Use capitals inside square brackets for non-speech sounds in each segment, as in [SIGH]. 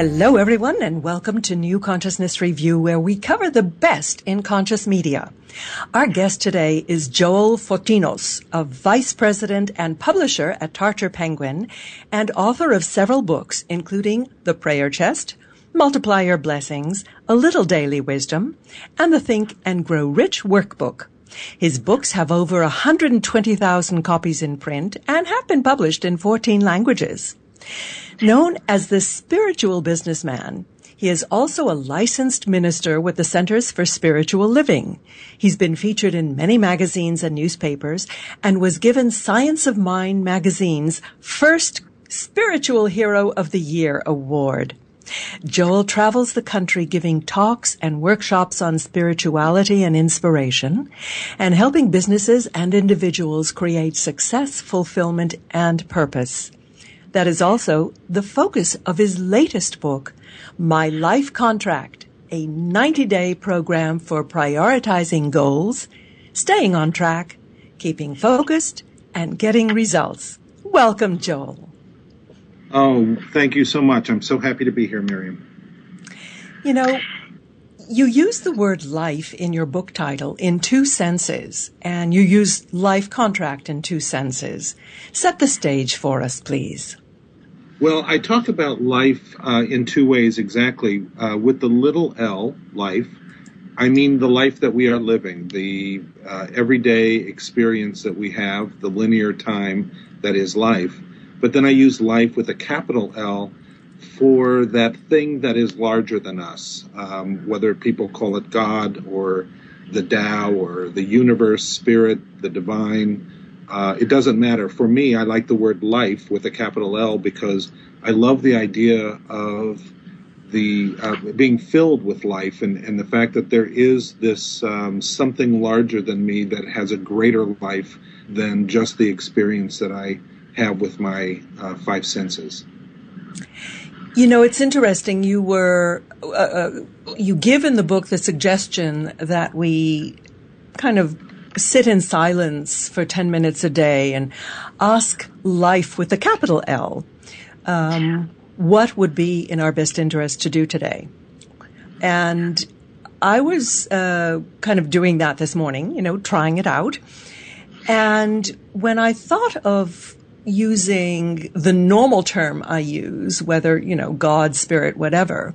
Hello, everyone, and welcome to New Consciousness Review, where we cover the best in conscious media. Our guest today is Joel Fotinos, a vice president and publisher at Tarcher Penguin and author of several books, including The Prayer Chest, Multiply Your Blessings, A Little Daily Wisdom, and the Think and Grow Rich Workbook. His books have over 120,000 copies in print and have been published in 14 languages. Known as the spiritual businessman, he is also a licensed minister with the Centers for Spiritual Living. He's been featured in many magazines and newspapers and was given Science of Mind magazine's first Spiritual Hero of the Year award. Joel travels the country giving talks and workshops on spirituality and inspiration and helping businesses and individuals create success, fulfillment, and purpose. That is also the focus of his latest book, My Life Contract, a 90 day program for prioritizing goals, staying on track, keeping focused, and getting results. Welcome, Joel. Oh, thank you so much. I'm so happy to be here, Miriam. You know, you use the word life in your book title in two senses, and you use life contract in two senses. Set the stage for us, please. Well, I talk about life uh, in two ways exactly. Uh, with the little l, life, I mean the life that we are living, the uh, everyday experience that we have, the linear time that is life. But then I use life with a capital L for that thing that is larger than us, um, whether people call it God or the Tao or the universe, spirit, the divine. Uh, it doesn't matter. For me, I like the word life with a capital L because I love the idea of the uh, being filled with life and, and the fact that there is this um, something larger than me that has a greater life than just the experience that I have with my uh, five senses. You know, it's interesting. You were, uh, uh you give in the book the suggestion that we kind of sit in silence for 10 minutes a day and ask life with a capital L. Um, what would be in our best interest to do today? And I was uh, kind of doing that this morning, you know, trying it out. And when I thought of using the normal term I use, whether, you know, God, spirit, whatever,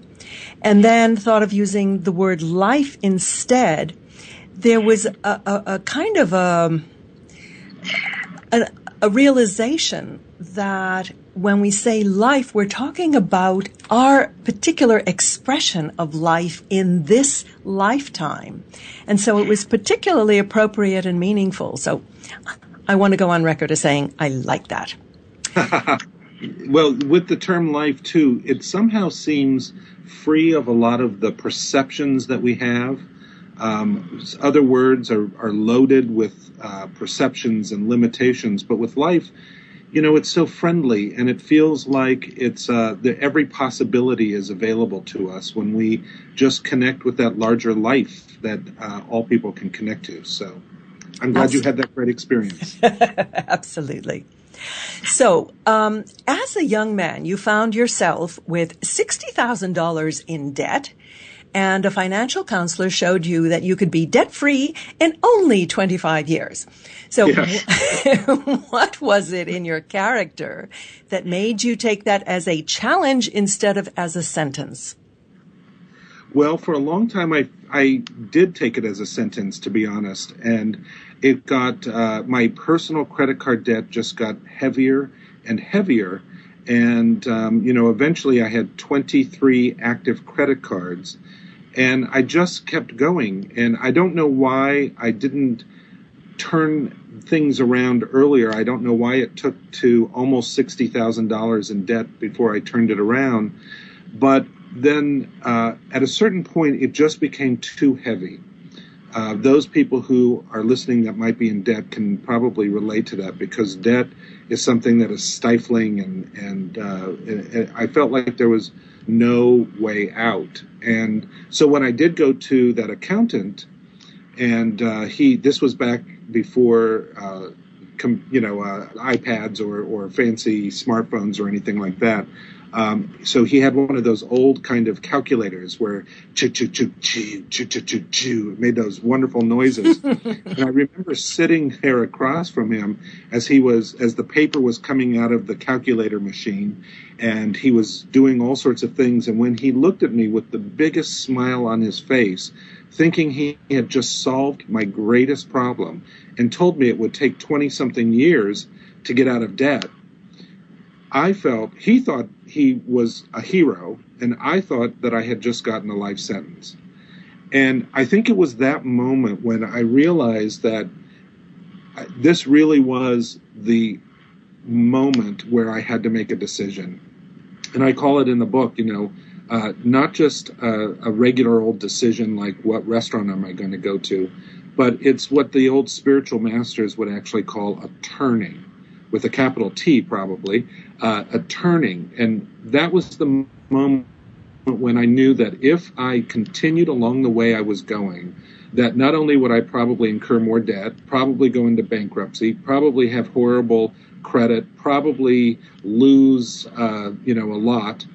and then thought of using the word life instead, there was a, a, a kind of um, a, a, a realization that when we say life, we're talking about our particular expression of life in this lifetime. And so it was particularly appropriate and meaningful. So I want to go on record as saying I like that. [LAUGHS] well, with the term life too, it somehow seems free of a lot of the perceptions that we have um, other words are, are loaded with uh, perceptions and limitations, but with life, you know, it's so friendly and it feels like it's uh, every possibility is available to us when we just connect with that larger life that uh, all people can connect to. So I'm glad Absolutely. you had that great experience. [LAUGHS] Absolutely. So, um, as a young man, you found yourself with $60,000 in debt and a financial counselor showed you that you could be debt free in only 25 years. So yes. [LAUGHS] what was it in your character that made you take that as a challenge instead of as a sentence? Well, for a long time, I I did take it as a sentence, to be honest, and it got uh, my personal credit card debt just got heavier and heavier, and um, you know, eventually, I had 23 active credit cards, and I just kept going. And I don't know why I didn't turn things around earlier. I don't know why it took to almost $60,000 in debt before I turned it around. But then uh, at a certain point, it just became too heavy. Uh, those people who are listening that might be in debt can probably relate to that because debt is something that is stifling and and, uh, I felt like there was no way out. And so when I did go to that accountant, and uh, he this was back before uh, com, you know uh, iPads or or fancy smartphones or anything like that. Um, so he had one of those old kind of calculators where choo choo choo choo choo choo choo choo made those wonderful noises. [LAUGHS] and I remember sitting there across from him as he was as the paper was coming out of the calculator machine, and he was doing all sorts of things. And when he looked at me with the biggest smile on his face, thinking he had just solved my greatest problem, and told me it would take twenty something years to get out of debt. I felt he thought he was a hero, and I thought that I had just gotten a life sentence. And I think it was that moment when I realized that this really was the moment where I had to make a decision. And I call it in the book, you know, uh, not just a, a, regular old decision like what restaurant am I going to go to, but it's what the old spiritual masters would actually call a turning with a capital T, probably, uh, a turning. And that was the moment when I knew that if I continued along the way I was going, that not only would I probably incur more debt, probably go into bankruptcy, probably have horrible credit, probably lose, uh, you know, a lot,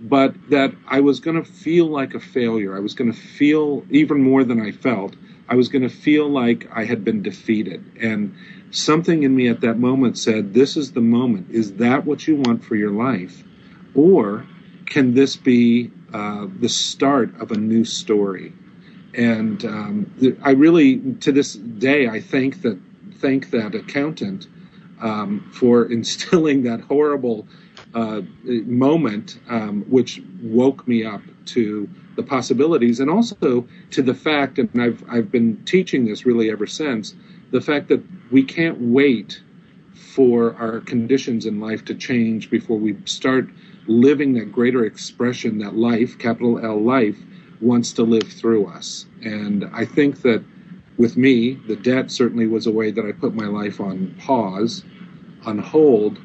but that I was going to feel like a failure. I was going to feel even more than I felt. I was going to feel like I had been defeated. And something in me at that moment said, This is the moment. Is that what you want for your life? Or can this be uh, the start of a new story? And um, I really, to this day, I thank that thank that accountant um, for [LAUGHS] instilling that horrible uh, moment, um, which woke me up to the possibilities, and also to the fact, and I've I've been teaching this really ever since, the fact that we can't wait for our conditions in life to change before we start living that greater expression that life, capital L life, wants to live through us. And I think that with me, the debt certainly was a way that I put my life on pause, on hold,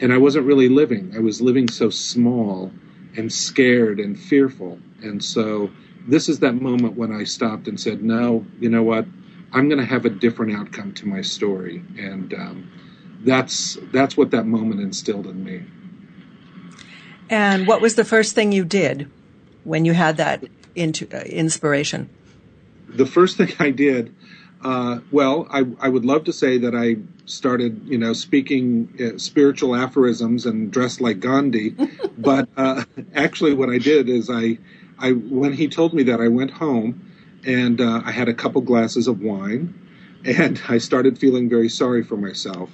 and I wasn't really living. I was living so small and scared and fearful. And so this is that moment when I stopped and said, no, you know what? I'm going to have a different outcome to my story. And um, that's, that's what that moment instilled in me. And what was the first thing you did when you had that into, uh, inspiration? The first thing I did, uh, well, I, I, would love to say that I started, you know, speaking uh, spiritual aphorisms and dressed like Gandhi, [LAUGHS] but uh, actually, what I did is I, I when he told me that, I went home and uh, I had a couple glasses of wine, and I started feeling very sorry for myself.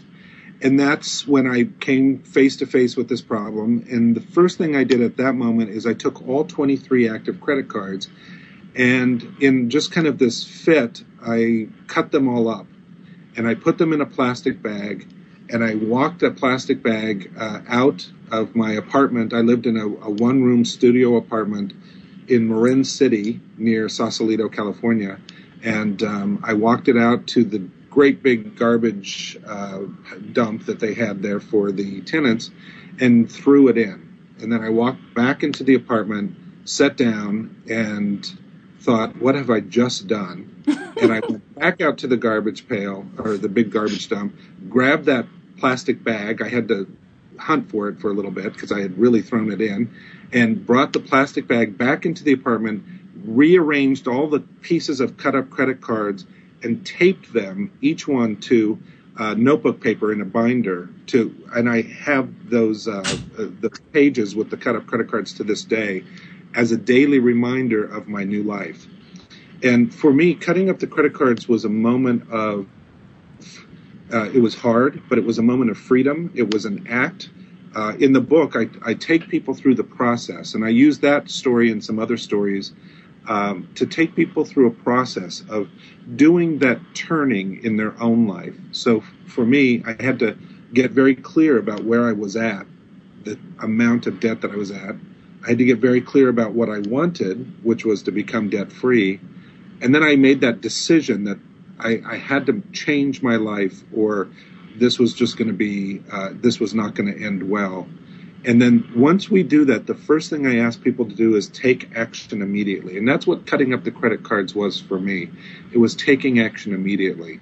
And that's when I came face to face with this problem. And the first thing I did at that moment is I took all 23 active credit cards, and in just kind of this fit, I cut them all up, and I put them in a plastic bag, and I walked a plastic bag uh, out of my apartment. I lived in a, a one-room studio apartment in Marin City near Sausalito, California, and um, I walked it out to the great big garbage uh, dump that they had there for the tenants and threw it in. And then I walked back into the apartment, sat down, and thought, what have I just done? [LAUGHS] and I went back out to the garbage pail or the big garbage dump, grabbed that plastic bag. I had to hunt for it for a little bit because I had really thrown it in and brought the plastic bag back into the apartment, rearranged all the pieces of cut up credit cards, and taped them, each one to uh, notebook paper in a binder. To and I have those uh, uh, the pages with the cut up credit cards to this day as a daily reminder of my new life. And for me, cutting up the credit cards was a moment of. Uh, it was hard, but it was a moment of freedom. It was an act uh, in the book, I, I, take people through the process, and I use that story and some other stories um, to take people through a process of doing that turning in their own life. So for me, I had to get very clear about where I was at, the amount of debt that I was at. I had to get very clear about what I wanted, which was to become debt free. And then I made that decision that I, I had to change my life or this was just going to be, uh, this was not going to end well. And then once we do that, the first thing I ask people to do is take action immediately. And that's what cutting up the credit cards was for me. It was taking action immediately.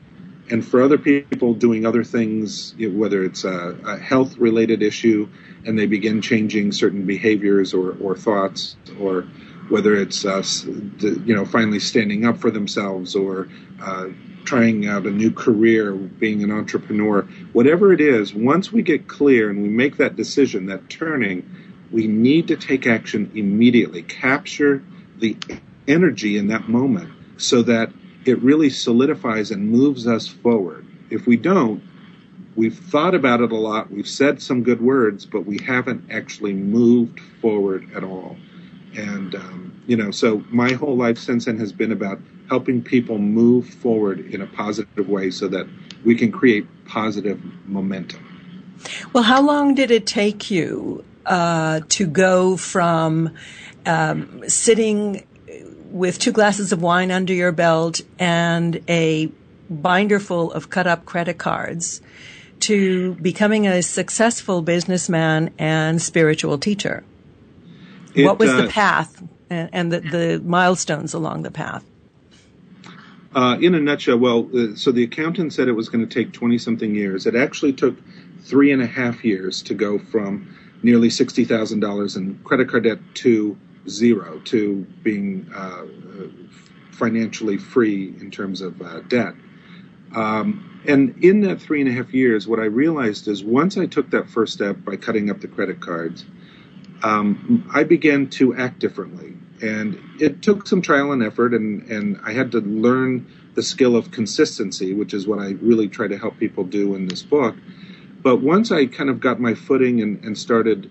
And for other people doing other things, whether it's a, a health related issue and they begin changing certain behaviors or, or thoughts, or whether it's uh, you know finally standing up for themselves or uh, trying out a new career, being an entrepreneur, whatever it is, once we get clear and we make that decision, that turning, we need to take action immediately. Capture the energy in that moment so that it really solidifies and moves us forward. If we don't, we've thought about it a lot, we've said some good words, but we haven't actually moved forward at all. And, um, you know, so my whole life since then has been about helping people move forward in a positive way so that we can create positive momentum. Well, how long did it take you uh, to go from um, sitting with two glasses of wine under your belt and a binder full of cut up credit cards to becoming a successful businessman and spiritual teacher? It, what was uh, the path and, and the, the milestones along the path? Uh, in a nutshell, well, uh, so the accountant said it was going to take 20 something years. It actually took three and a half years to go from nearly $60,000 in credit card debt to zero, to being uh, financially free in terms of uh, debt. Um, and in that three and a half years, what I realized is once I took that first step by cutting up the credit cards, um, I began to act differently and it took some trial and effort and, and I had to learn the skill of consistency, which is what I really try to help people do in this book. But once I kind of got my footing and, and started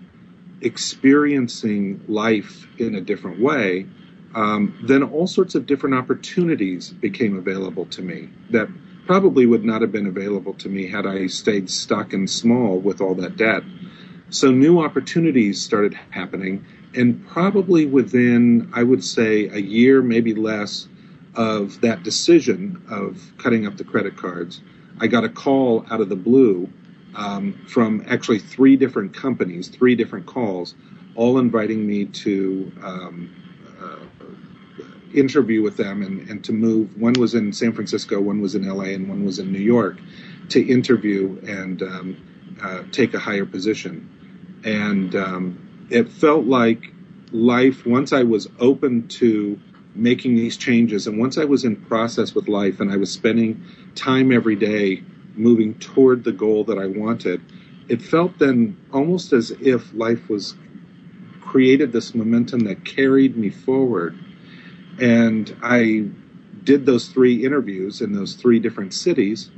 experiencing life in a different way, um, then all sorts of different opportunities became available to me that probably would not have been available to me had I stayed stuck and small with all that debt. So new opportunities started happening and probably within, I would say, a year, maybe less, of that decision of cutting up the credit cards, I got a call out of the blue um, from actually three different companies, three different calls, all inviting me to um, uh, interview with them and, and, to move. One was in San Francisco, one was in LA, and one was in New York to interview and um, uh, take a higher position. And um, it felt like life, once I was open to making these changes, and once I was in process with life and I was spending time every day moving toward the goal that I wanted, it felt then almost as if life was created this momentum that carried me forward. And I did those three interviews in those three different cities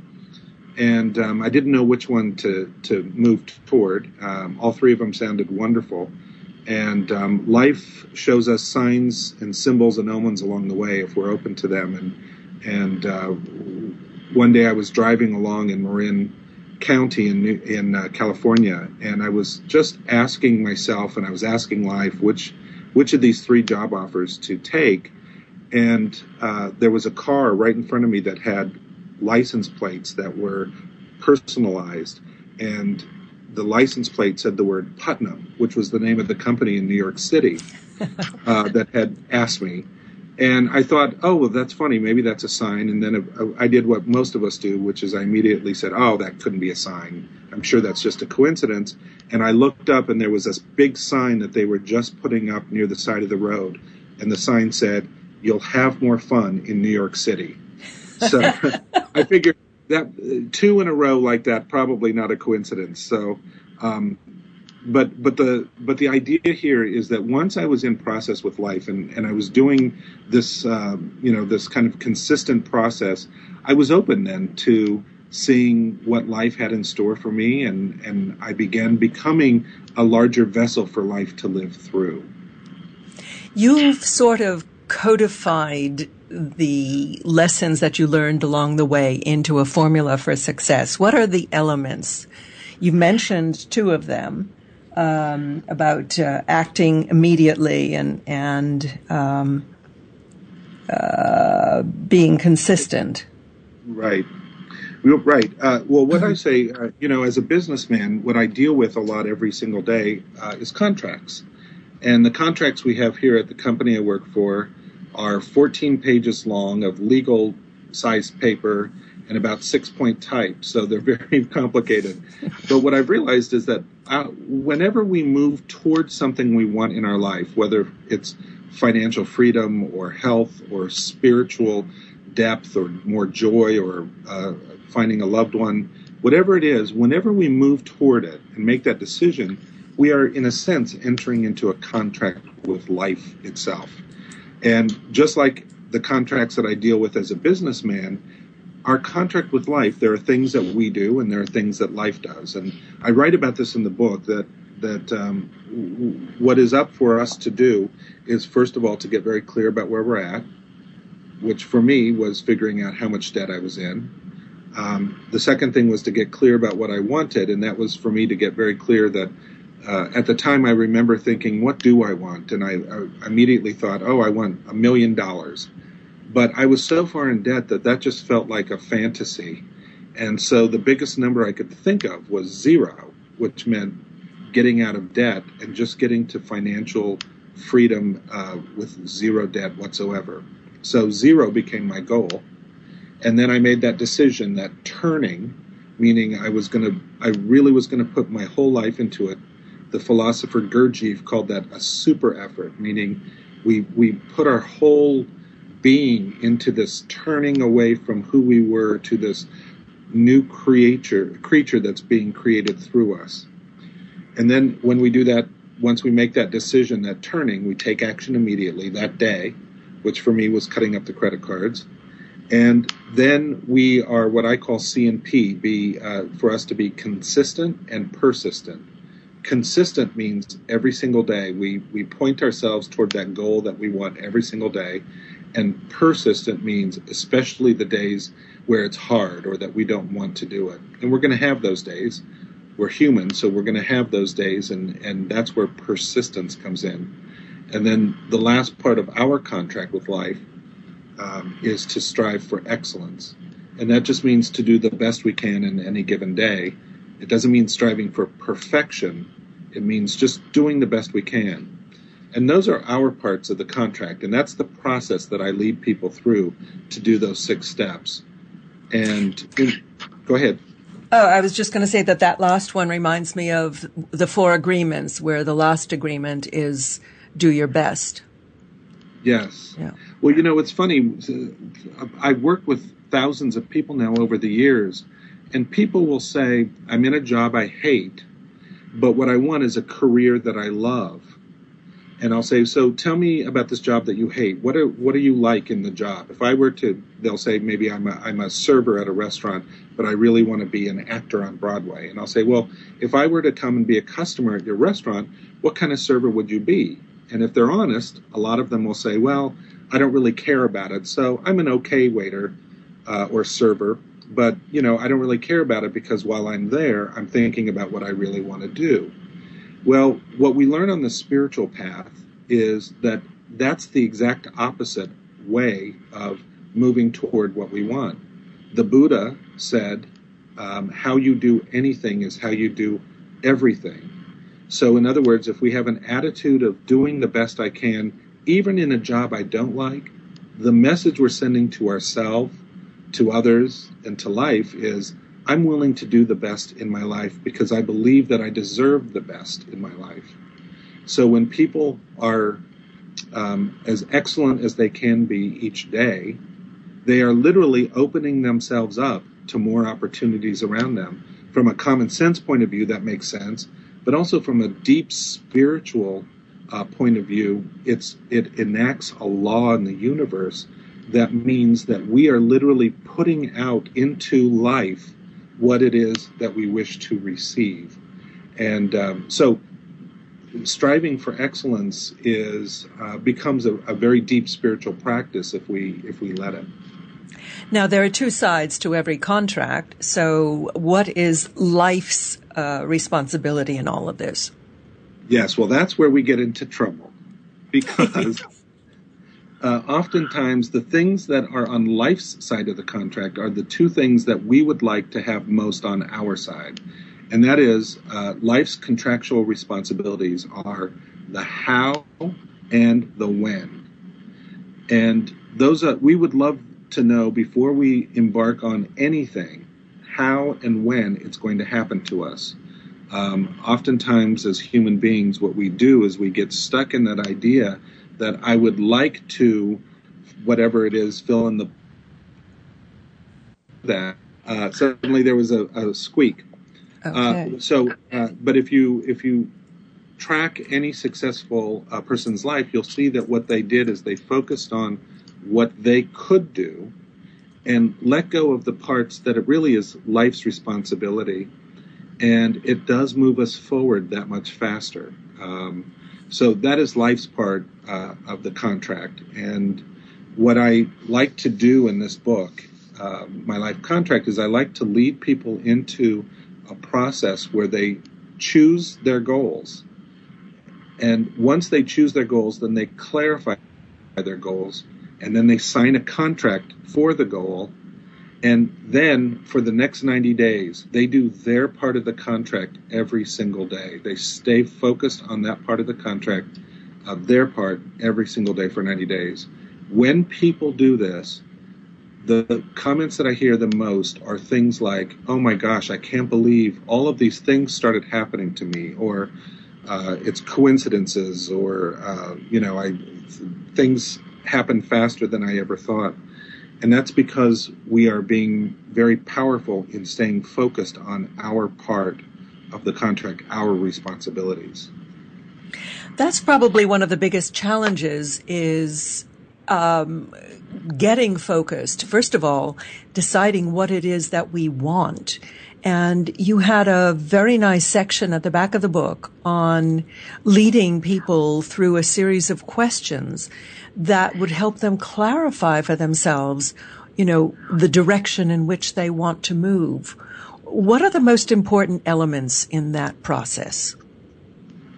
and um, I didn't know which one to to move toward. Um, all three of them sounded wonderful, and um, life shows us signs and symbols and omens along the way if we're open to them. And and uh, one day I was driving along in Marin County in in uh, California, and I was just asking myself, and I was asking life, which which of these three job offers to take. And uh, there was a car right in front of me that had license plates that were personalized, and the license plate said the word Putnam, which was the name of the company in New York City [LAUGHS] uh, that had asked me. And I thought, oh, well, that's funny. Maybe that's a sign. And then I did what most of us do, which is I immediately said, oh, that couldn't be a sign. I'm sure that's just a coincidence. And I looked up, and there was this big sign that they were just putting up near the side of the road. And the sign said, You'll have more fun in New York City. So [LAUGHS] I figured that two in a row like that probably not a coincidence. So, um, but but the but the idea here is that once I was in process with life and and I was doing this uh, you know this kind of consistent process, I was open then to seeing what life had in store for me and and I began becoming a larger vessel for life to live through. You've sort of codified the lessons that you learned along the way into a formula for success. What are the elements? You mentioned two of them um, about uh, acting immediately and and um, uh, being consistent. Right. Right. Uh, well, what I say, uh, you know, as a businessman, what I deal with a lot every single day uh, is contracts. And the contracts we have here at the company I work for are 14 pages long of legal sized paper, and about six point type, so they're [LAUGHS] very complicated. but what I've realized is that uh, whenever we move towards something we want in our life, whether it's financial freedom or health or spiritual depth or more joy or uh, finding a loved one, whatever it is, whenever we move toward it and make that decision, we are, in a sense, entering into a contract with life itself. And just like the contracts that I deal with as a businessman, our contract with life, there are things that we do and there are things that life does. And I write about this in the book that that um, what is up for us to do is first of all to get very clear about where we're at, which for me was figuring out how much debt I was in. Um, the second thing was to get clear about what I wanted, and that was for me to get very clear that uh, at the time I remember thinking, what do I want? And I, I immediately thought, oh, I want a million dollars. But I was so far in debt that that just felt like a fantasy. And so the biggest number I could think of was zero, which meant getting out of debt and just getting to financial freedom uh, with zero debt whatsoever. So zero became my goal. And then I made that decision that turning, meaning I was going to, I really was going to put my whole life into it. The philosopher Gurdjieff called that a super effort, meaning we, we put our whole being into this turning away from who we were to this new creature, creature that's being created through us. And then when we do that, once we make that decision, that turning, we take action immediately that day, which for me was cutting up the credit cards. And then we are what I call C and P, be uh, for us to be consistent and persistent. Consistent means every single day we we point ourselves toward that goal that we want every single day, and persistent means especially the days where it's hard or that we don't want to do it. And we're going to have those days. We're human, so we're going to have those days, and and that's where persistence comes in. And then the last part of our contract with life um, is to strive for excellence. And that just means to do the best we can in any given day. It doesn't mean striving for perfection, it means just doing the best we can. And those are our parts of the contract. And that's the process that I lead people through to do those six steps. And in, go ahead. Oh, I was just going to say that that last one reminds me of the four agreements, where the last agreement is do your best. Yes. Yeah. Well, you know, it's funny. I've worked with thousands of people now over the years, and people will say, I'm in a job I hate, but what I want is a career that I love. And I'll say, so tell me about this job that you hate. What are what do you like in the job? If I were to, they'll say maybe I'm a, I'm a server at a restaurant, but I really want to be an actor on Broadway. And I'll say, well, if I were to come and be a customer at your restaurant, what kind of server would you be? And if they're honest, a lot of them will say, well, I don't really care about it. So I'm an okay waiter uh, or server, but you know, I don't really care about it because while I'm there, I'm thinking about what I really want to do. Well, what we learn on the spiritual path is that that's the exact opposite way of moving toward what we want. The Buddha said, um, how you do anything is how you do everything. So, in other words, if we have an attitude of doing the best I can, even in a job I don't like, the message we're sending to ourselves, to others, and to life is I'm willing to do the best in my life because I believe that I deserve the best in my life. So, when people are um, as excellent as they can be each day, they are literally opening themselves up to more opportunities around them. From a common sense point of view, that makes sense but also from a deep spiritual uh, point of view, it's it enacts a law in the universe that means that we are literally putting out into life what it is that we wish to receive, and um, so striving for excellence is uh, becomes a, a very deep spiritual practice if we if we let it. Now, there are two sides to every contract. So, what is life's uh, responsibility in all of this? Yes, well, that's where we get into trouble [LAUGHS] because [LAUGHS] uh, oftentimes the things that are on life's side of the contract are the two things that we would like to have most on our side. And that is uh, life's contractual responsibilities are the how and the when. And those are, we would love to to know before we embark on anything how and when it's going to happen to us. Um, oftentimes, as human beings, what we do is we get stuck in that idea that I would like to, whatever it is, fill in the that. Uh, suddenly there was a, a squeak. Okay. Uh, so, uh, but if you if you track any successful uh, person's life, you'll see that what they did is they focused on what they could do and let go of the parts that it really is life's responsibility. And it does move us forward that much faster. Um, so that is life's part uh, of the contract. And what I like to do in this book, uh, my life contract, is I like to lead people into a process where they choose their goals and once they choose their goals, then they clarify their goals, and then they sign a contract for the goal. And then for the next 90 days, they do their part of the contract every single day. They stay focused on that part of the contract, of their part, every single day for 90 days. When people do this, the comments that I hear the most are things like, oh my gosh, I can't believe all of these things started happening to me, or uh, it's coincidences or uh, you know I things happen faster than I ever thought, and that's because we are being very powerful in staying focused on our part of the contract, our responsibilities. That's probably one of the biggest challenges is um, getting focused. First of all, deciding what it is that we want and you had a very nice section at the back of the book on leading people through a series of questions that would help them clarify for themselves, you know, the direction in which they want to move. What are the most important elements in that process?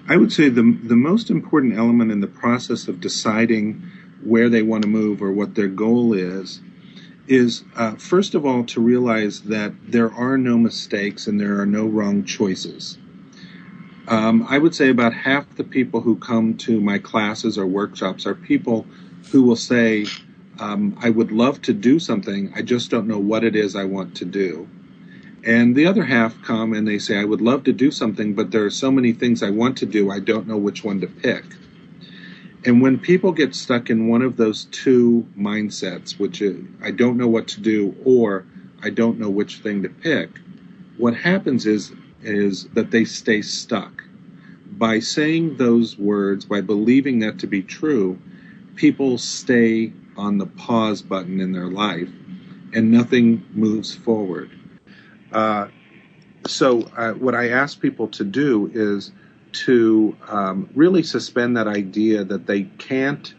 I would say the, the most important element in the process of deciding where they want to move or what their goal is is uh, first of all to realize that there are no mistakes and there are no wrong choices. Um, I would say about half the people who come to my classes or workshops are people who will say, um, I would love to do something, I just don't know what it is I want to do. And the other half come and they say, I would love to do something, but there are so many things I want to do, I don't know which one to pick. And when people get stuck in one of those two mindsets, which is, I don't know what to do or I don't know which thing to pick, what happens is is that they stay stuck. By saying those words, by believing that to be true, people stay on the pause button in their life and nothing moves forward. Uh, so, uh, what I ask people to do is to um, really suspend that idea that they can't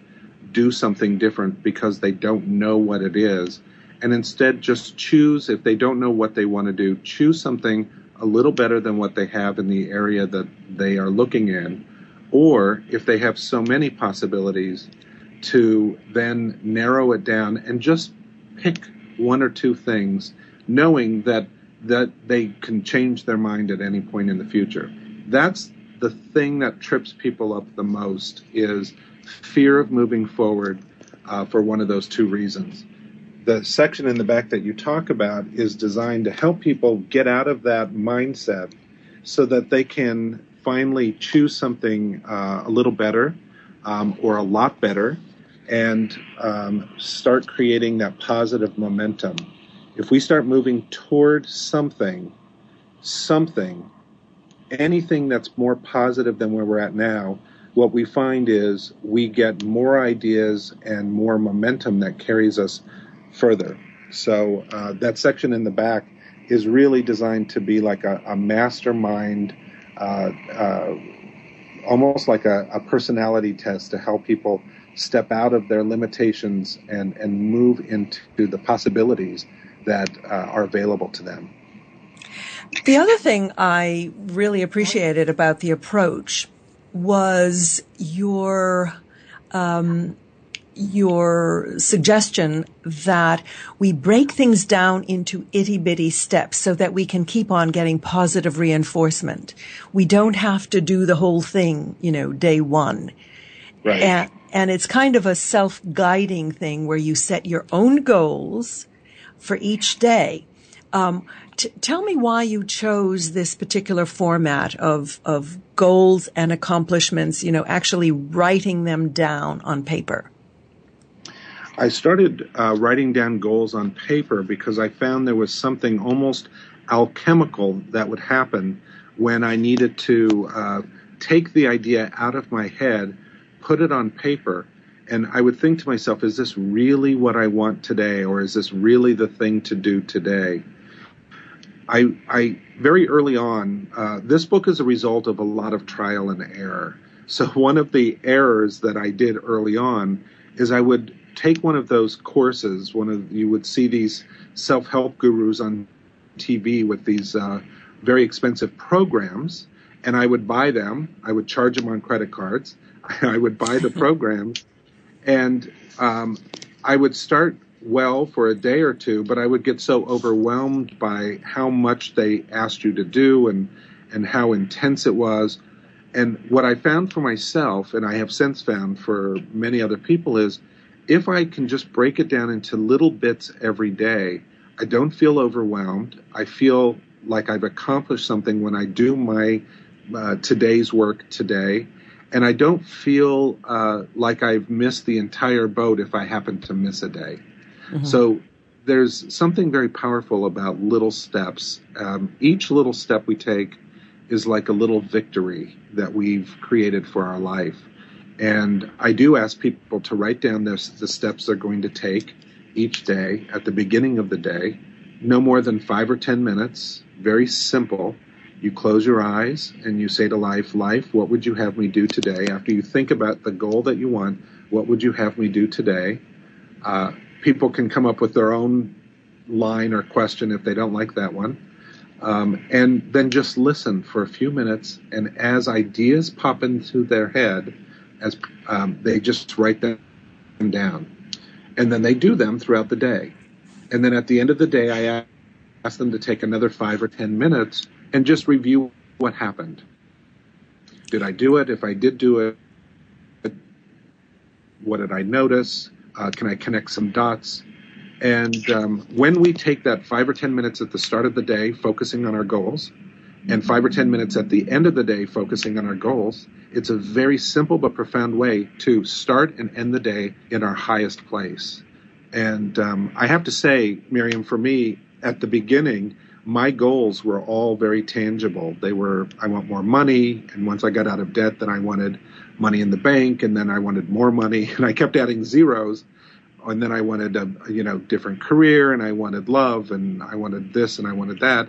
do something different because they don't know what it is, and instead just choose, if they don't know what they want to do, choose something a little better than what they have in the area that they are looking in. Or if they have so many possibilities, to then narrow it down and just pick one or two things, knowing that that they can change their mind at any point in the future. That's the thing that trips people up the most is fear of moving forward uh, for one of those two reasons. The section in the back that you talk about is designed to help people get out of that mindset so that they can finally choose something uh, a little better um, or a lot better and um, start creating that positive momentum. If we start moving toward something, something anything that's more positive than where we're at now, what we find is we get more ideas and more momentum that carries us further. So uh, that section in the back is really designed to be like a, a mastermind, uh, uh, almost like a, a, personality test to help people step out of their limitations and, and move into the possibilities that uh, are available to them. The other thing I really appreciated about the approach was your um, your suggestion that we break things down into itty bitty steps so that we can keep on getting positive reinforcement. We don't have to do the whole thing, you know, day one. Right. And, and it's kind of a self-guiding thing where you set your own goals for each day. Um, t- tell me why you chose this particular format of of goals and accomplishments. You know, actually writing them down on paper. I started uh, writing down goals on paper because I found there was something almost alchemical that would happen when I needed to uh, take the idea out of my head, put it on paper, and I would think to myself, is this really what I want today, or is this really the thing to do today? I, I very early on, uh, this book is a result of a lot of trial and error. So one of the errors that I did early on is I would take one of those courses. One of you would see these self-help gurus on TV with these uh, very expensive programs, and I would buy them. I would charge them on credit cards. [LAUGHS] I would buy the [LAUGHS] programs, and um, I would start well for a day or two, but I would get so overwhelmed by how much they asked you to do and and how intense it was. And what I found for myself, and I have since found for many other people, is if I can just break it down into little bits every day, I don't feel overwhelmed. I feel like I've accomplished something when I do my uh, today's work today. And I don't feel uh, like I've missed the entire boat if I happen to miss a day. Mm-hmm. So there's something very powerful about little steps. Um, each little step we take is like a little victory that we've created for our life. And I do ask people to write down the steps they're going to take each day at the beginning of the day, no more than five or 10 minutes, very simple. You close your eyes and you say to life, Life, what would you have me do today? After you think about the goal that you want, what would you have me do today? Uh, people can come up with their own line or question if they don't like that one. Um, and then just listen for a few minutes. And as ideas pop into their head, as um, they just write them down, and then they do them throughout the day. And then at the end of the day, I ask them to take another five or ten minutes and just review what happened. Did I do it? If I did do it, what did I notice? Uh, can I connect some dots? And um, when we take that five or 10 minutes at the start of the day, focusing on our goals, and five or 10 minutes at the end of the day, focusing on our goals, it's a very simple but profound way to start and end the day in our highest place. And um, I have to say, Miriam, for me, at the beginning, my goals were all very tangible. They were, I want more money. And once I got out of debt, then I wanted money in the bank. And then I wanted more money. [LAUGHS] And I kept adding zeros. And then I wanted a, you know, different career and I wanted love and I wanted this and I wanted that.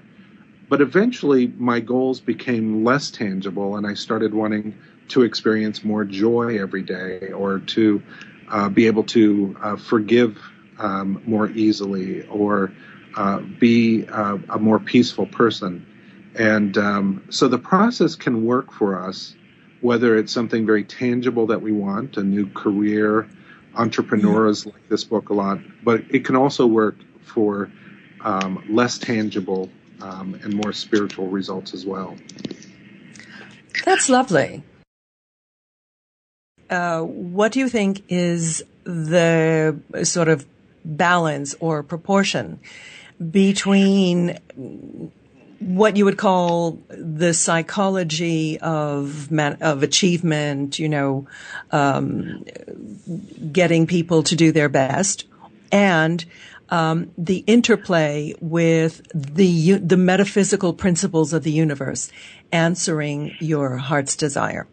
But eventually my goals became less tangible and I started wanting to experience more joy every day or to uh, be able to uh, forgive um, more easily or uh, be uh, a more peaceful person. And um, so the process can work for us, whether it's something very tangible that we want, a new career, entrepreneurs like this book a lot, but it can also work for um, less tangible um, and more spiritual results as well. That's lovely. Uh, what do you think is the sort of balance or proportion between what you would call the psychology of man, of achievement, you know, um, getting people to do their best, and um, the interplay with the the metaphysical principles of the universe, answering your heart's desire.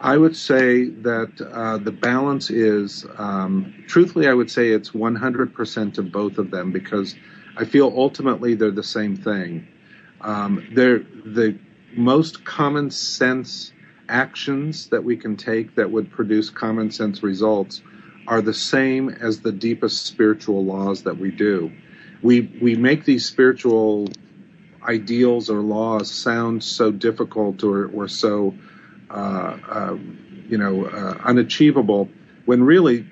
I would say that uh, the balance is, um, truthfully, I would say it's 100% of both of them because I feel ultimately they're the same thing. Um, they're the most common sense actions that we can take that would produce common sense results are the same as the deepest spiritual laws that we do. We we make these spiritual ideals or laws sound so difficult or, or so you know, uh, unachievable, when really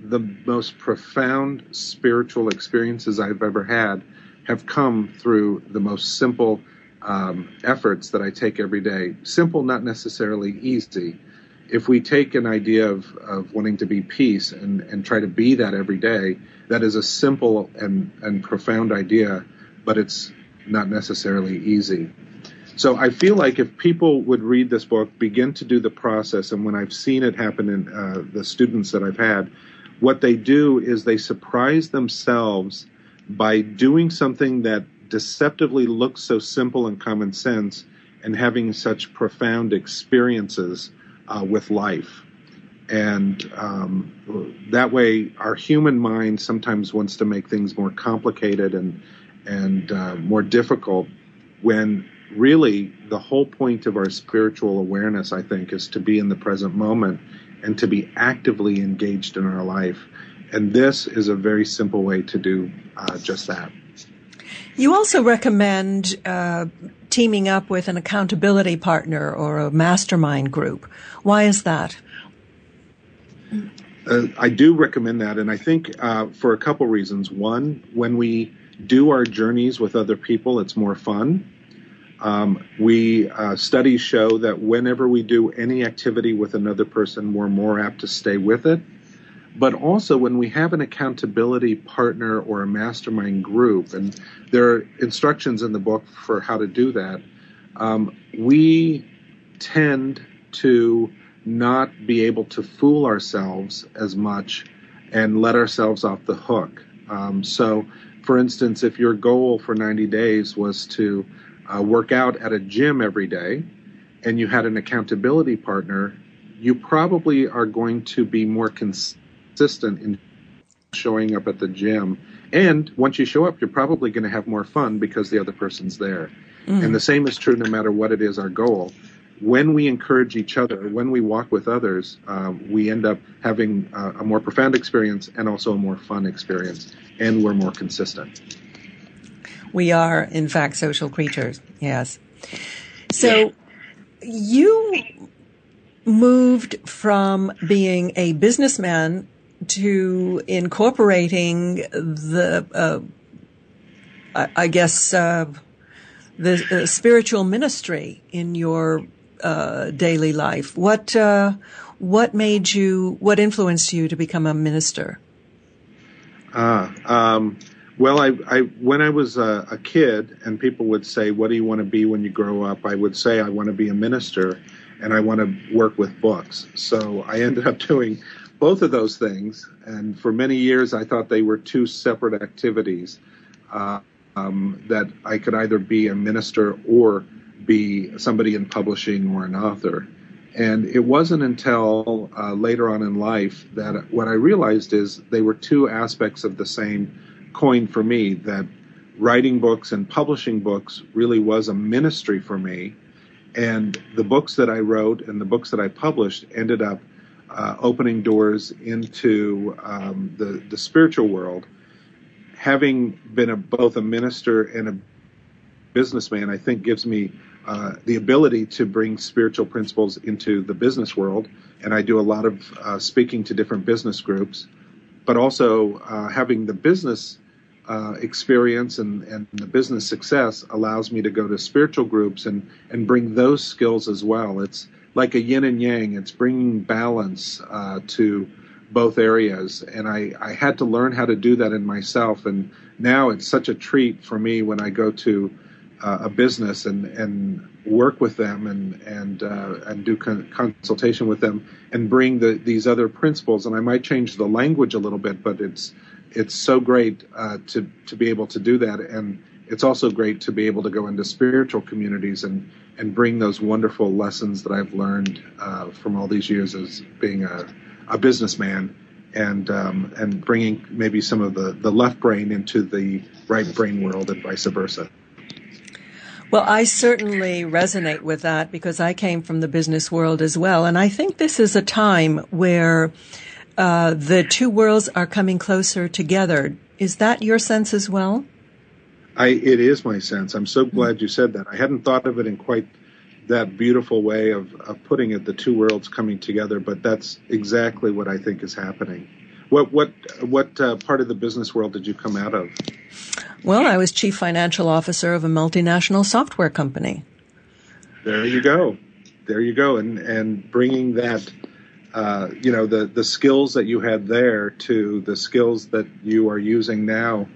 the most profound spiritual experiences I've ever had have come through the most simple um, efforts that I take every day. Simple, not necessarily easy. if we take an idea of, of wanting to be peace and, and try to be that every day, that is a simple and, and profound idea, but it's not necessarily easy. So I feel like if people would read this book, begin to do the process, and when I've seen it happen in uh, the students that I've had, what they do is they surprise themselves by doing something that deceptively looks so simple and common sense and having such profound experiences uh, with life. And um, that way, our human mind sometimes wants to make things more complicated and and uh, more difficult. When really the whole point of our spiritual awareness, I think, is to be in the present moment and to be actively engaged in our life. And this is a very simple way to do uh, just that. You also recommend uh, teaming up with an accountability partner or a mastermind group. Why is that? Uh, I do recommend that, and I think uh, for a couple reasons. One, when we do our journeys with other people, it's more fun. Um, we uh, studies show that whenever we do any activity with another person, we're more apt to stay with it. But also, when we have an accountability partner or a mastermind group, and there are instructions in the book for how to do that, um, we tend to not be able to fool ourselves as much and let ourselves off the hook. Um, so, for instance, if your goal for 90 days was to uh, work out at a gym every day and you had an accountability partner, you probably are going to be more consistent in showing up at the gym. And once you show up, you're probably going to have more fun because the other person's there. Mm. And the same is true no matter what it is our goal. When we encourage each other, when we walk with others, um, we end up having uh, a more profound experience and also a more fun experience, and we're more consistent. We are, in fact, social creatures. Yes. So you moved from being a businessman to incorporating the, uh, I, I, guess, uh, the uh, spiritual ministry in your uh, daily life. What uh, what made you? What influenced you to become a minister? Ah, um, well, I, I when I was a, a, kid, and people would say, "What do you want to be when you grow up?" I would say, "I want to be a minister, and I want to work with books." So I ended up [LAUGHS] doing both of those things, and for many years, I thought they were two separate activities. Uh, um, that I could either be a minister or be somebody in publishing or an author. And it wasn't until uh, later on in life that what I realized is they were two aspects of the same coin for me that writing books and publishing books really was a ministry for me. And the books that I wrote and the books that I published ended up uh, opening doors into um, the, the spiritual world. Having been a, both a minister and a businessman, I think gives me uh, the ability to bring spiritual principles into the business world. And I do a lot of uh, speaking to different business groups, but also uh, having the business uh, experience and, and the business success allows me to go to spiritual groups and, and bring those skills as well. It's like a yin and yang. It's bringing balance uh, to both areas. And I, I had to learn how to do that in myself. And now it's such a treat for me when I go to uh, a business and, and work with them and and uh, and do con- consultation with them and bring the, these other principles. And I might change the language a little bit, but it's it's so great uh, to to be able to do that, and it's also great to be able to go into spiritual communities and and bring those wonderful lessons that I've learned uh, from all these years as being a, a businessman, and um, and bringing maybe some of the the left brain into the right brain world, and vice versa. Well, I certainly resonate with that because I came from the business world as well. And I think this is a time where uh, the two worlds are coming closer together. Is that your sense as well? I, it is my sense. I'm so glad you said that. I hadn't thought of it in quite that beautiful way of, of putting it, the two worlds coming together, but that's exactly what I think is happening. What what what uh, part of the business world did you come out of? Well, I was chief financial officer of a multinational software company. There you go. there you go, and and bringing that. Uh, you know the the skills that you had there to the skills that you are using now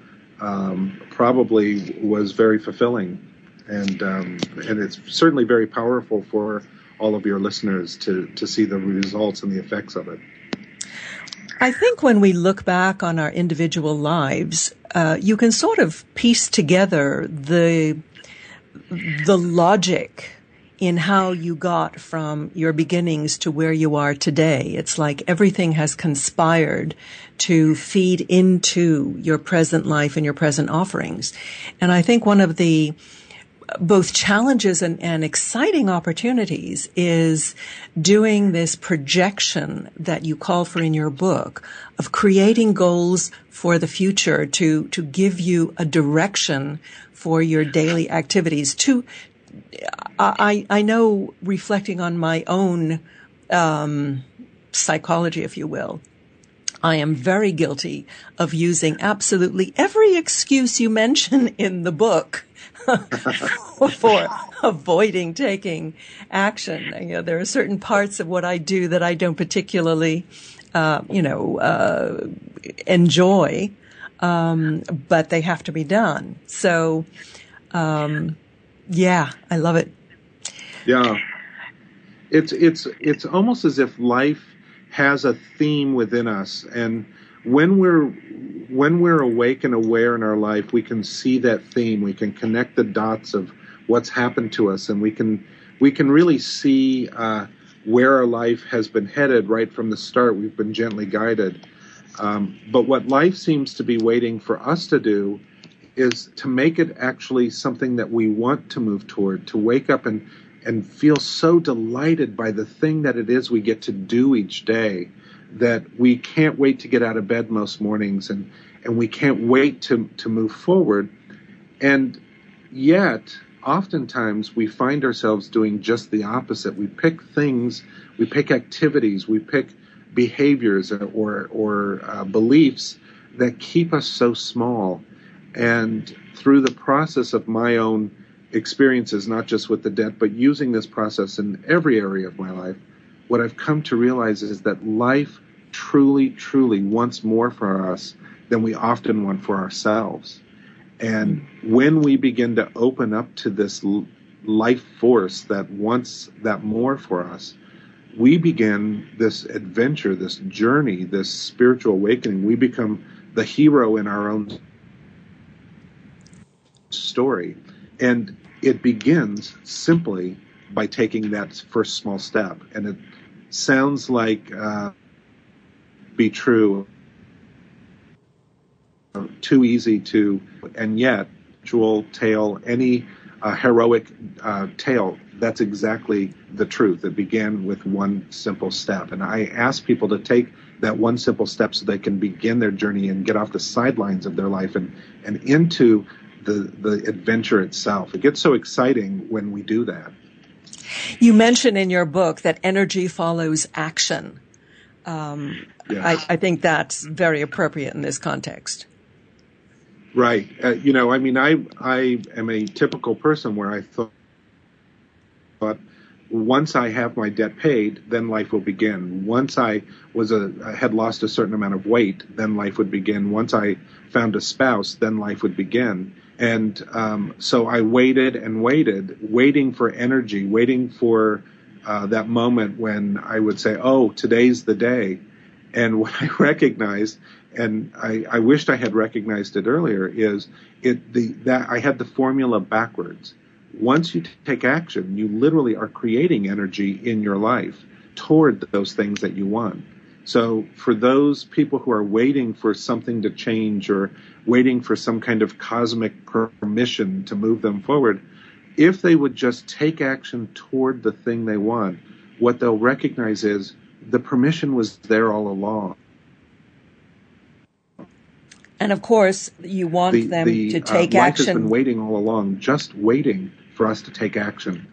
um, probably was very fulfilling, and um, and it's certainly very powerful for all of your listeners to to see the results and the effects of it. I think when we look back on our individual lives, uh, you can sort of piece together the the logic in how you got from your beginnings to where you are today. It's like everything has conspired to feed into your present life and your present offerings. And I think one of the both challenges and, and, exciting opportunities is doing this projection that you call for in your book of creating goals for the future to, to give you a direction for your daily activities to, I, I know reflecting on my own, um, psychology, if you will, I am very guilty of using absolutely every excuse you mention [LAUGHS] in the book [LAUGHS] for avoiding taking action. You know, there are certain parts of what I do that I don't particularly, uh, you know, uh, enjoy, um, but they have to be done. So, um, yeah, I love it. Yeah, it's it's it's almost as if life has a theme within us and when we're when we're awake and aware in our life we can see that theme we can connect the dots of what's happened to us and we can we can really see uh, where our life has been headed right from the start. We've been gently guided. Um, but what life seems to be waiting for us to do is to make it actually something that we want to move toward to wake up and and feel so delighted by the thing that it is we get to do each day that we can't wait to get out of bed most mornings and, and we can't wait to, to move forward. And yet, oftentimes we find ourselves doing just the opposite. We pick things, we pick activities, we pick behaviors or, or uh, beliefs that keep us so small. And through the process of my own experiences, not just with the debt, but using this process in every area of my life, what I've come to realize is that life truly, truly wants more for us than we often want for ourselves. And when we begin to open up to this life force that wants that more for us, we begin this adventure, this journey, this spiritual awakening. We become the hero in our own story. And it begins simply by taking that first small step. And it sounds like uh, be true, too easy to, and yet, jewel tale, any uh, heroic uh, tale, that's exactly the truth. It began with one simple step. And I ask people to take that one simple step so they can begin their journey and get off the sidelines of their life and, and into the the adventure itself. It gets so exciting when we do that. You mention in your book that energy follows action. Um, I, I, think that's very appropriate in this context. Right. Uh, you know, I mean, I I am a typical person where I thought, but once I have my debt paid, then life will begin. Once I was a I had lost a certain amount of weight, then life would begin. Once I found a spouse, then life would begin. And um, so I waited and waited, waiting for energy, waiting for uh, that moment when I would say, "Oh, today's the day." And [LAUGHS] what I recognized, and I, I wished I had recognized it earlier, is it the that I had the formula backwards. Once you take action, you literally are creating energy in your life toward those things that you want. So for those people who are waiting for something to change or waiting for some kind of cosmic permission to move them forward, if they would just take action toward the thing they want, what they'll recognize is the permission was there all along. And of course, you want the, them the, to uh, take uh, life action. Life has been waiting all along, just waiting for us to take action.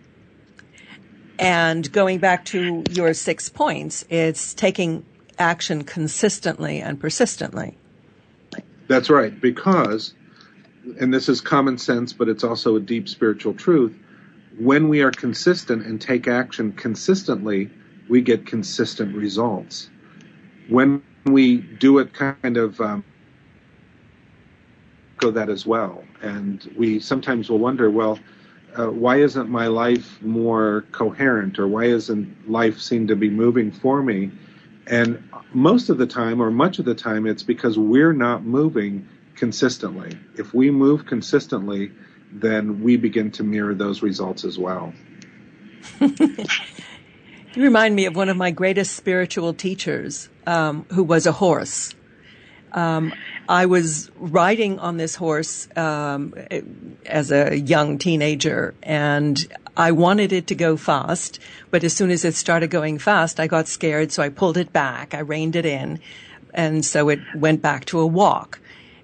And going back to your six points, it's taking action consistently and persistently. That's right, because, and this is common sense, but it's also a deep spiritual truth. when we are consistent and take action consistently, we get consistent results. When we do it kind of um, go that as well, and we sometimes will wonder, well, uh, why isn't my life more coherent, or why isn't life seem to be moving for me? And most of the time, or much of the time, it's because we're not moving consistently. If we move consistently, then we begin to mirror those results as well. [LAUGHS] you remind me of one of my greatest spiritual teachers, um, who was a horse. Um, I was riding on this horse um, as a young teenager, and I wanted it to go fast. But as soon as it started going fast, I got scared, so I pulled it back. I reined it in, and so it went back to a walk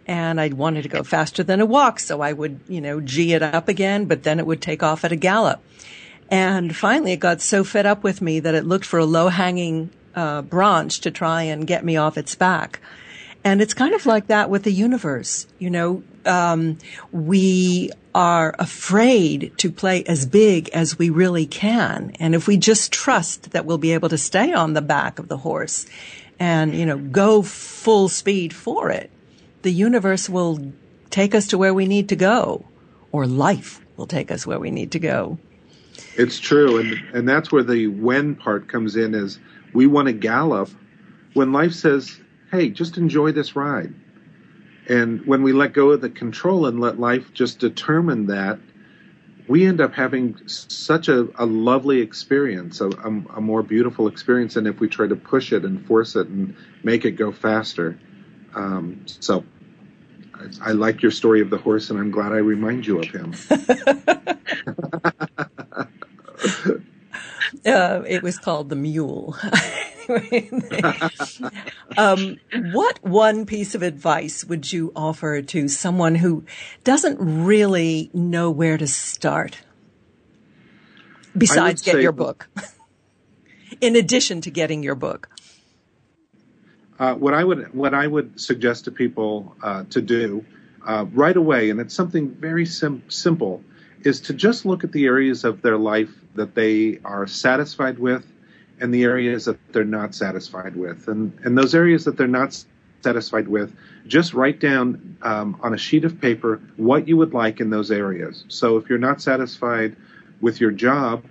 and I wanted to go faster than a walk, so I would, you know, G it up again, but then it would take off at a gallop. And finally, it got so fed up with me that it looked for a low hanging uh, branch to try and get me off its back. And it's kind of like that with the universe. You know, um, we are afraid to play as big as we really can. And if we just trust that we'll be able to stay on the back of the horse and, you know, go full speed for it, the universe will take us to where we need to go, or life will take us where we need to go. It's true, and and that's where the when part comes in. Is we want to gallop when life says, "Hey, just enjoy this ride," and when we let go of the control and let life just determine that, we end up having such a, a lovely experience, a, a, a more beautiful experience than if we try to push it and force it and make it go faster. Um, so I, I like your story of the horse, and I'm glad I remind you of him. [LAUGHS] [LAUGHS] uh, it was called the mule. [LAUGHS] [LAUGHS] um, what one piece of advice would you offer to someone who doesn't really know where to start? Besides, get your book. [LAUGHS] In addition to getting your book. Uh, what I would what I would suggest to people uh, to do uh, right away, and it's something very sim- simple, is to just look at the areas of their life that they are satisfied with, and the areas that they're not satisfied with, and and those areas that they're not satisfied with, just write down um, on a sheet of paper what you would like in those areas. So if you're not satisfied with your job,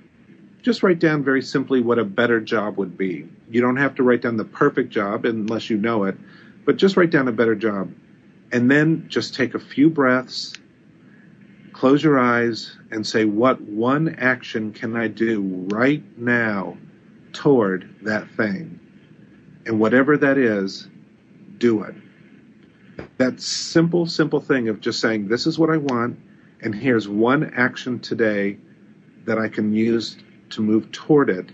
just write down very simply what a better job would be. You don't have to write down the perfect job unless you know it, but just write down a better job. And then just take a few breaths, close your eyes, and say, What one action can I do right now toward that thing? And whatever that is, do it. That simple, simple thing of just saying, This is what I want, and here's one action today that I can use to move toward it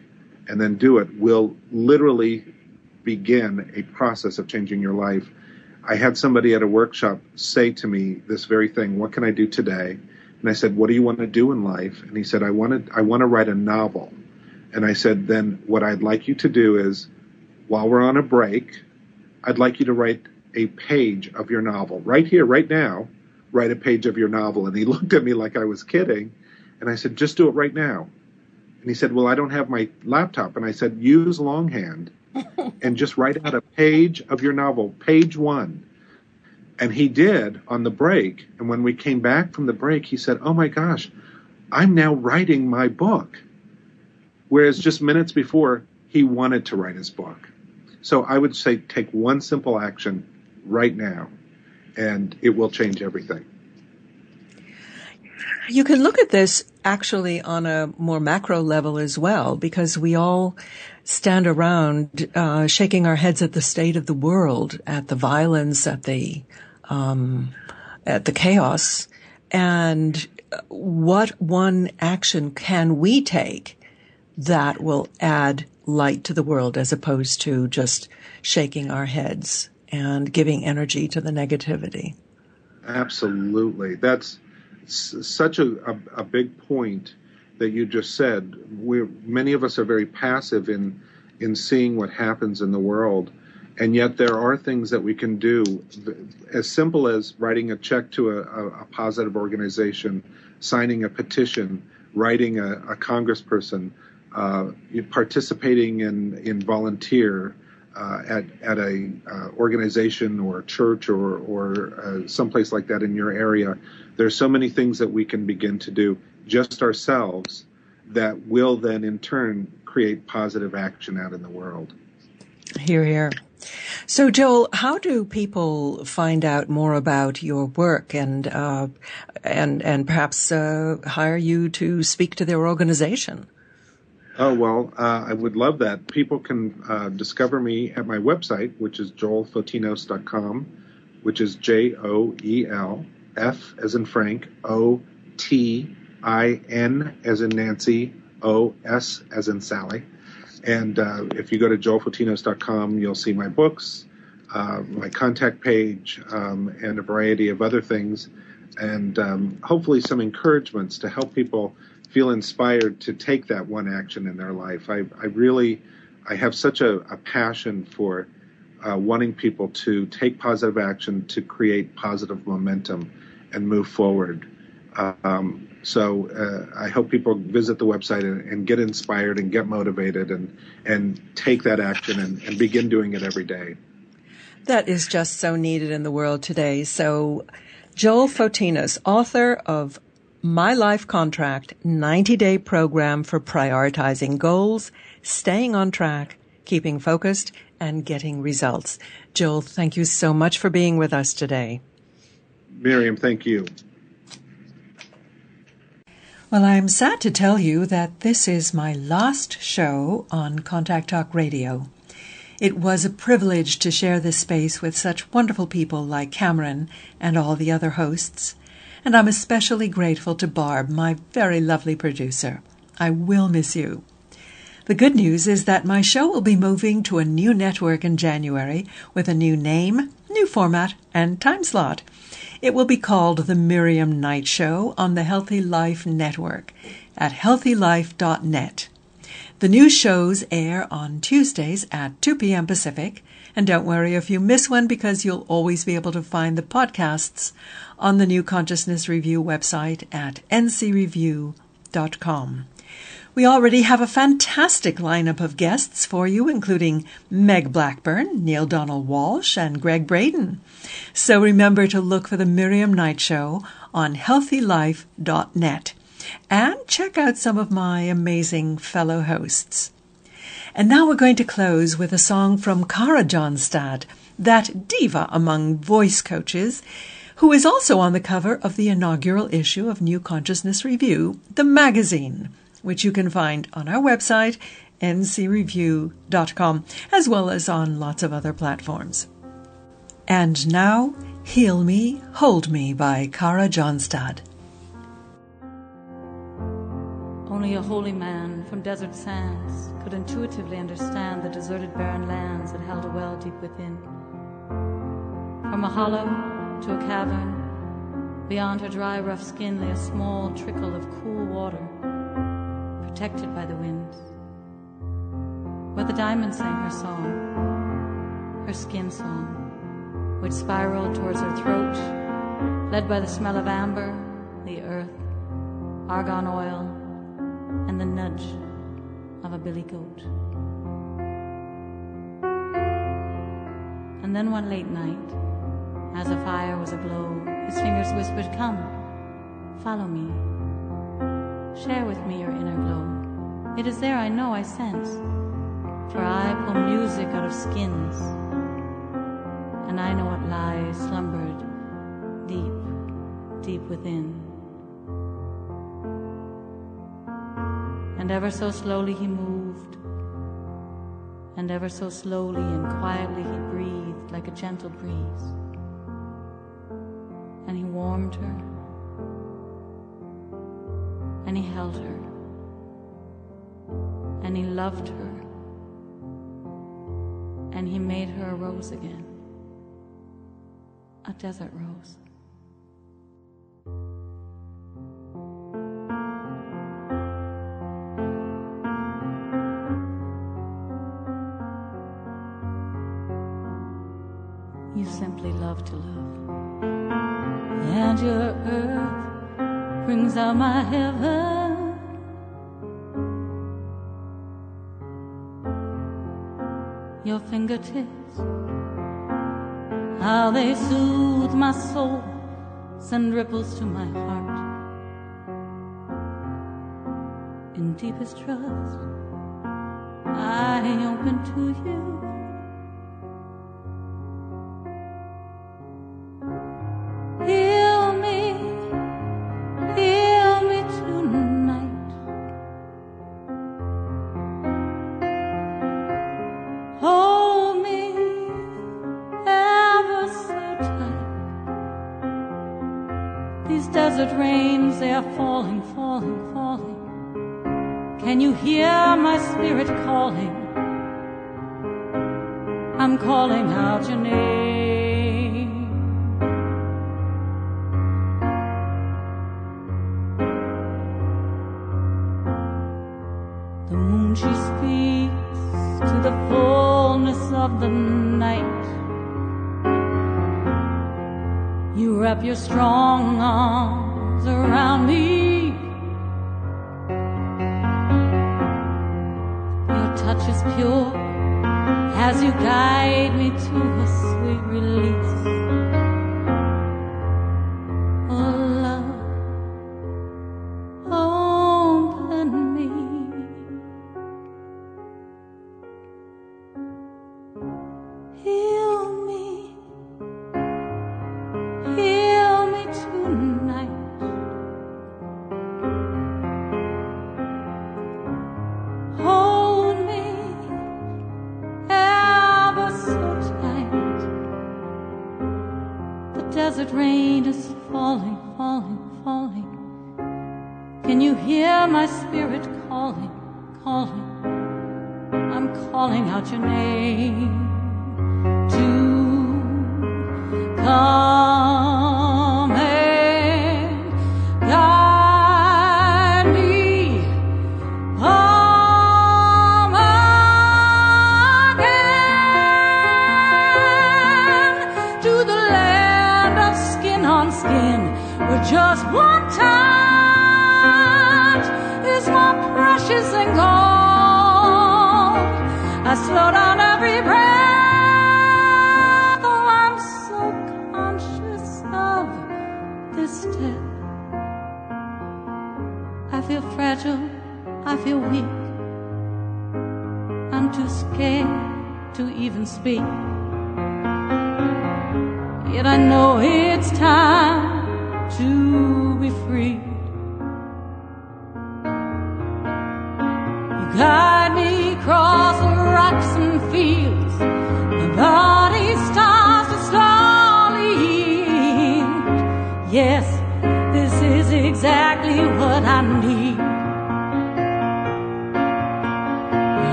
and then do it will literally begin a process of changing your life. I had somebody at a workshop say to me this very thing, what can I do today? And I said, what do you want to do in life? And he said, I want to, I want to write a novel. And I said, then what I'd like you to do is while we're on a break, I'd like you to write a page of your novel right here, right now, write a page of your novel. And he [LAUGHS] looked at me like I was kidding. And I said, just do it right now. And he said, Well, I don't have my laptop. And I said, Use longhand [LAUGHS] and just write out a page of your novel, page one. And he did on the break. And when we came back from the break, he said, Oh my gosh, I'm now writing my book. Whereas just minutes before, he wanted to write his book. So I would say take one simple action right now, and it will change everything. You can look at this actually on a more macro level as well, because we all stand around uh, shaking our heads at the state of the world, at the violence, at the um, at the chaos, and what one action can we take that will add light to the world as opposed to just shaking our heads and giving energy to the negativity. Absolutely. That's such a, a, a, big point that you just said. we many of us are very passive in in seeing what happens in the world, and yet there are things that we can do, as simple as writing a check to a, a positive organization, signing a petition, writing a, a congressperson, participating in, in volunteer uh, at, at a uh, organization or a church or, or uh, someplace like that in your area. There's so many things that we can begin to do just ourselves that will then in turn create positive action out in the world. Here, here. So, Joel, how do people find out more about your work and uh, and and perhaps uh, hire you to speak to their organization? Oh well, uh, I would love that. People can uh, discover me at my website, which is joelfotinos.com, which is J O E L F as in Frank O T I N as in Nancy O S as in Sally and uh, if you go to joelfotinos.com, you'll see my books, uh, my contact page, um, and a variety of other things, and um, hopefully some encouragements to help people feel inspired to take that one action in their life. I, I really, I have such a, a passion for uh, wanting people to take positive action to create positive momentum and move forward. Um, so uh, I hope people visit the website and, and, get inspired and get motivated and and take that action and, and begin doing it every day. That is just so needed in the world today. So Joel Fotinos, author of My Life Contract 90 day program for prioritizing goals, staying on track, keeping focused, and getting results. Joel, thank you so much for being with us today. Miriam, thank you. Well, I'm sad to tell you that this is my last show on Contact Talk Radio. It was a privilege to share this space with such wonderful people like Cameron and all the other hosts, and I'm especially grateful to Barb, my very lovely producer. I will miss you. The good news is that my show will be moving to a new network in January with a new name, new format, and time slot. It will be called The Miriam Knight Show on the Healthy Life Network at healthylife.net. The new shows air on Tuesdays at 2 p.m. Pacific, and don't worry if you miss one because you'll always be able to find the podcasts on the New Consciousness Review website at ncreview.com. We already have a fantastic lineup of guests for you, including Meg Blackburn, Neale Donald Walsch, and Gregg Braden. So remember to look for the Miriam Knight Show on healthylife.net and check out some of my amazing fellow hosts. And now we're going to close with a song from Kara Johnstad, that diva among voice coaches, who is also on the cover of the inaugural issue of New Consciousness Review, the magazine which you can find on our website, ncreview.com, as well as on lots of other platforms. And now, Heal Me, Hold Me by Kara Johnstad. Only a holy man from desert sands could intuitively understand the deserted barren lands that held a well deep within. From a hollow to a cavern, beyond her dry, rough skin lay a small trickle of cool water protected by the winds. Where the diamond sang her song, her skin song, which spiraled towards her throat, led by the smell of amber, the earth, argan oil, and the nudge of a billy goat. And then one late night, as the fire was aglow, his fingers whispered, Come, follow me. Share with me your inner glow. It is there I know I sense, for I pull music out of skins, and I know what lies slumbered deep, deep within. And ever so slowly he moved, and ever so slowly and quietly he breathed like a gentle breeze, and he warmed her. And he held her. And he loved her. And he made her a rose again, a desert rose. to love. And your earth brings out my heaven. Your fingertips, how they soothe my soul, send ripples to my heart. In deepest trust, I open to you.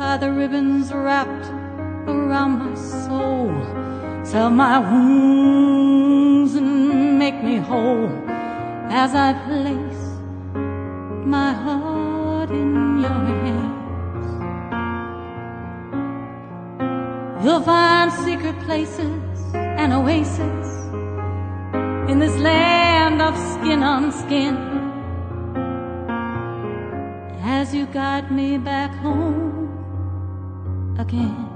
tie the ribbons wrapped around my soul. Sell my wounds and make me whole as I place my heart in your hands. You'll find secret places and oases in this land of skin on skin as you guide me back home again.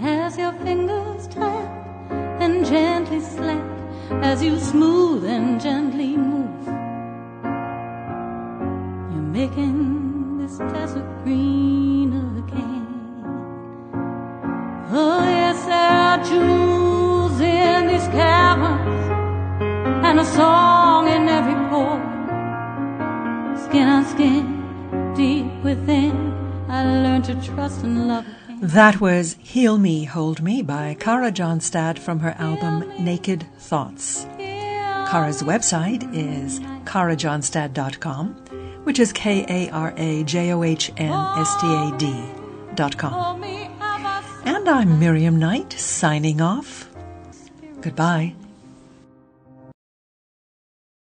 As your fingers tap and gently slap, as you smooth and gently move, you're making this desert green again. Oh, yes, there are jewels in these caverns, and a song. Trust and love. That was Heal Me, Hold Me by Kara Johnstad from her album Naked Thoughts. Kara's website is karajohnstad.com, which is K A R A J O H N S T A D.com. And I'm Miriam Knight signing off. Goodbye.